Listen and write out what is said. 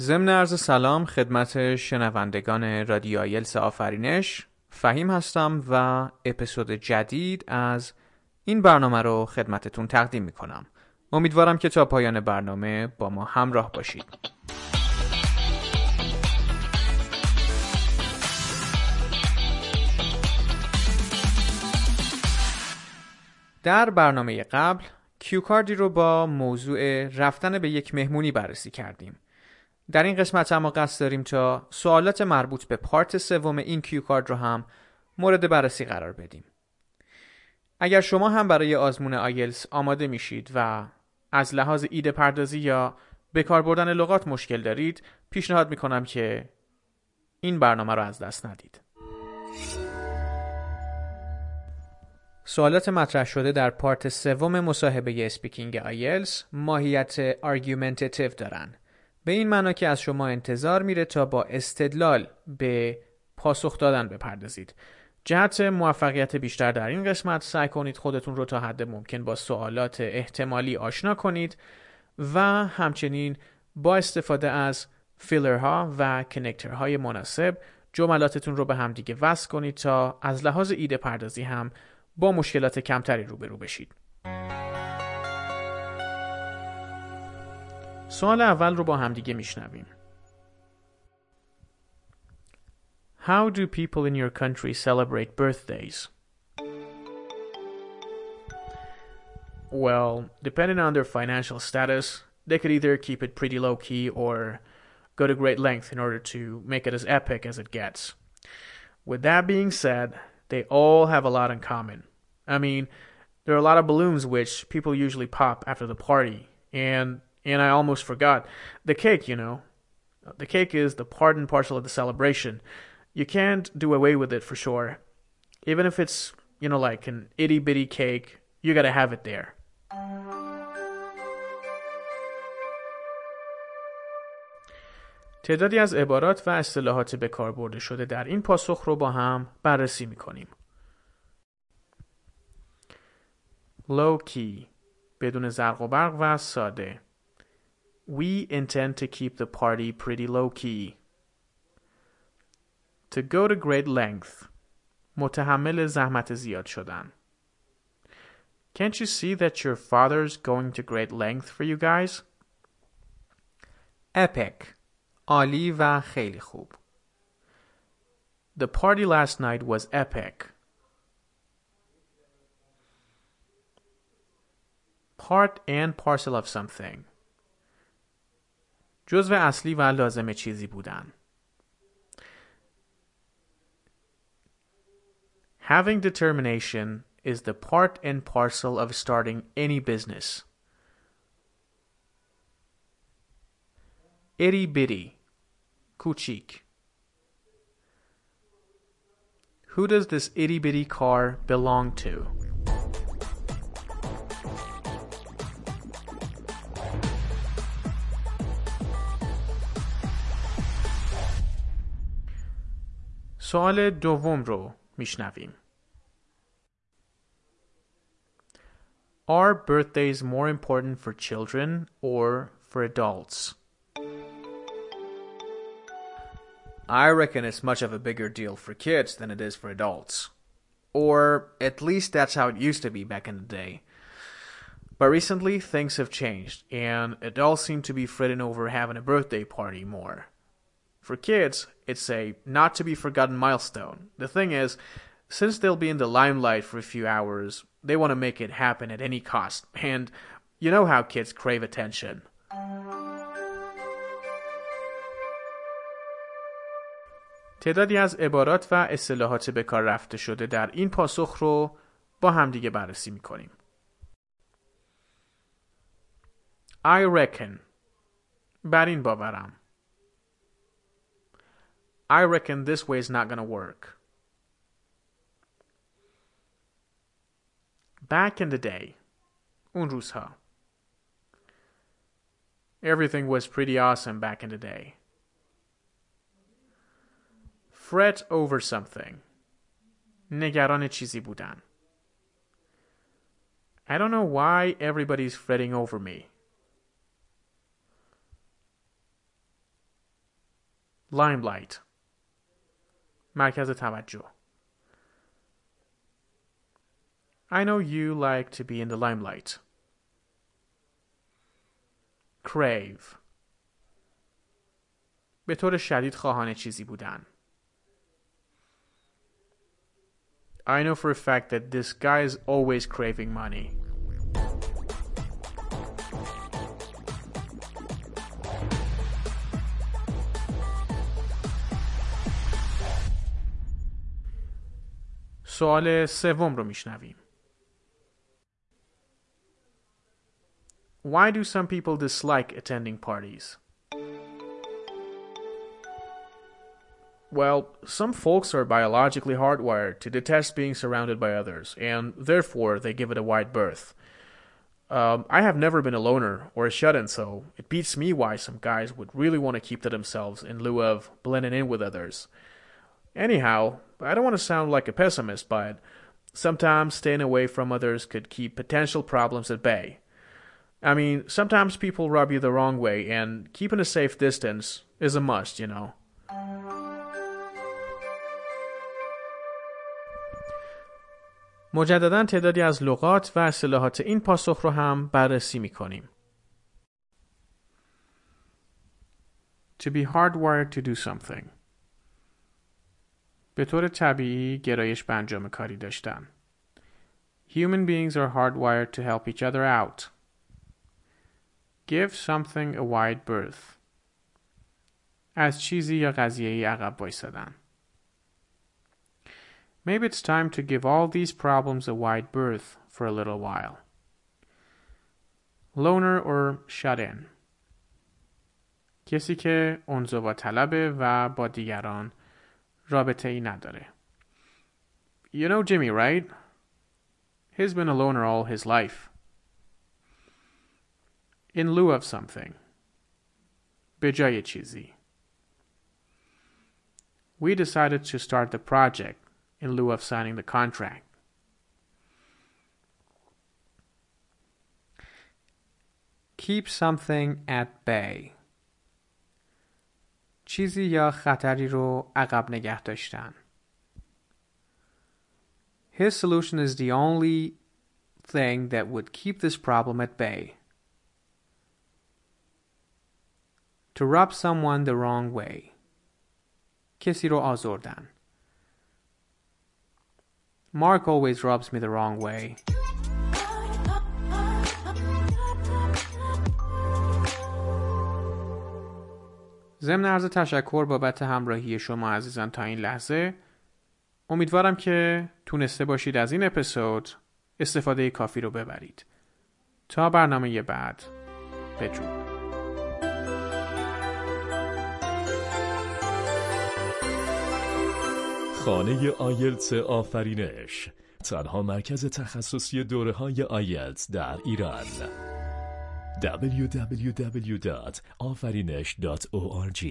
ضمن عرض سلام خدمت شنوندگان رادیو آیلس آفرینش فهیم هستم و اپیزود جدید از این برنامه رو خدمتتون تقدیم می کنم امیدوارم که تا پایان برنامه با ما همراه باشید. در برنامه قبل کیوکاردی رو با موضوع رفتن به یک مهمونی بررسی کردیم. در این قسمت اما قصد داریم تا سوالات مربوط به پارت سوم این کیوکارد رو هم مورد بررسی قرار بدیم. اگر شما هم برای آزمون آیلس آماده میشید و از لحاظ ایده پردازی یا به کار بردن لغات مشکل دارید پیشنهاد می‌کنم که این برنامه رو از دست ندید. سوالات مطرح شده در پارت سوم مصاحبه اسپیکینگ آیلز ماهیت آرگومنتیتیو دارن. به این معنا که از شما انتظار میره تا با استدلال به پاسخ دادن بپردازید. جهت موفقیت بیشتر در این قسمت سعی کنید خودتون رو تا حد ممکن با سوالات احتمالی آشنا کنید و همچنین با استفاده از فیلرها و کنکترهای مناسب جملاتتون رو به همدیگه وصل کنید تا از لحاظ ایده پردازی هم با مشکلات کمتری روبرو بشید. سوال اول رو با همدیگه میشنویم. How do people in your country celebrate birthdays? Well, depending on their financial status, they could either keep it pretty low key or go to great length in order to make it as epic as it gets. With that being said, they all have a lot in common. I mean, there are a lot of balloons which people usually pop after the party, and and I almost forgot the cake. You know, the cake is the part and parcel of the celebration. You can't do away with it for sure, even if it's you know like an itty bitty cake. You gotta have it there. تعدادی از عبارات و اصطلاحات به کار برده شده در این پاسخ رو با هم بررسی می کنیم. low key بدون زرق و برق و ساده We intend to keep the party pretty low key. To go to great length متحمل زحمت زیاد شدن Can't you see that your father's going to great length for you guys? Epic عالی و خیلی خوب The party last night was epic. part and parcel of something جزو اصلی و لازم چیزی بودن Having determination is the part and parcel of starting any business. Itty bitty, kuchik. Who does this itty bitty car belong to? سوال دوم رو میشنویم. Are birthdays more important for children or for adults? I reckon it's much of a bigger deal for kids than it is for adults. Or at least that's how it used to be back in the day. But recently, things have changed, and adults seem to be fretting over having a birthday party more. For kids, it's a not to be forgotten milestone. The thing is, since they'll be in the limelight for a few hours, they want to make it happen at any cost. And you know how kids crave attention. تعدادی از عبارات و اصطلاحات به کار رفته شده در این پاسخ رو با همدیگه بررسی می‌کنیم. I reckon بر این باورم I reckon this way is not to work. Back in the day, اون روزها. Everything was pretty awesome back in the day. Fret over something. نگران چیزی بودن. I don't know why everybody's fretting over me. Limelight مرکز توجه I know you like to be in the limelight. Crave به طور شدید خواهان چیزی بودن. I know for a fact that this guy is always craving money. سوال سوم رو میشنویم. Why do some people dislike attending parties? Well, some folks are biologically hardwired to detest being surrounded by others, and therefore they give it a wide berth. Um, I have never been a loner or a shut in, so it beats me why some guys would really want to keep to themselves in lieu of blending in with others. Anyhow, I don't want to sound like a pessimist, but sometimes staying away from others could keep potential problems at bay. I mean, sometimes people rub you the wrong way, and keeping a safe distance is a must, you know. مجددا تعدادی از لغات و اصطلاحات این پاسخ رو هم بررسی می کنیم. To be hardwired to do something به طور طبیعی گرایش به انجام کاری داشتن. Human beings are hardwired to help each other out. Give something a wide berth. از چیزی یا قضیه عقب وایسادن. Maybe it's time to give all these problems a wide berth for a little while. Loner or shut in. کسی که انزوا طلبه و با دیگران رابطه ای نداره. You know Jimmy, right? He's been a loner all his life. In lieu of something. به جای چیزی. We decided to start the project in lieu of signing the contract. Keep something at bay. چیزی یا خطری رو عقب نگه داشتن. His solution is the only thing that would keep this problem at bay. To rub someone the wrong way. کسی رو آزردن. Mark always rubs me the wrong way. ضمن عرض تشکر بابت همراهی شما عزیزان تا این لحظه امیدوارم که تونسته باشید از این اپیزود استفاده کافی رو ببرید تا برنامه بعد بدرود خانه آیلتس آفرینش. تنها مرکز تخصصی دوره های آیلتس در ایران. www.afarinesh.org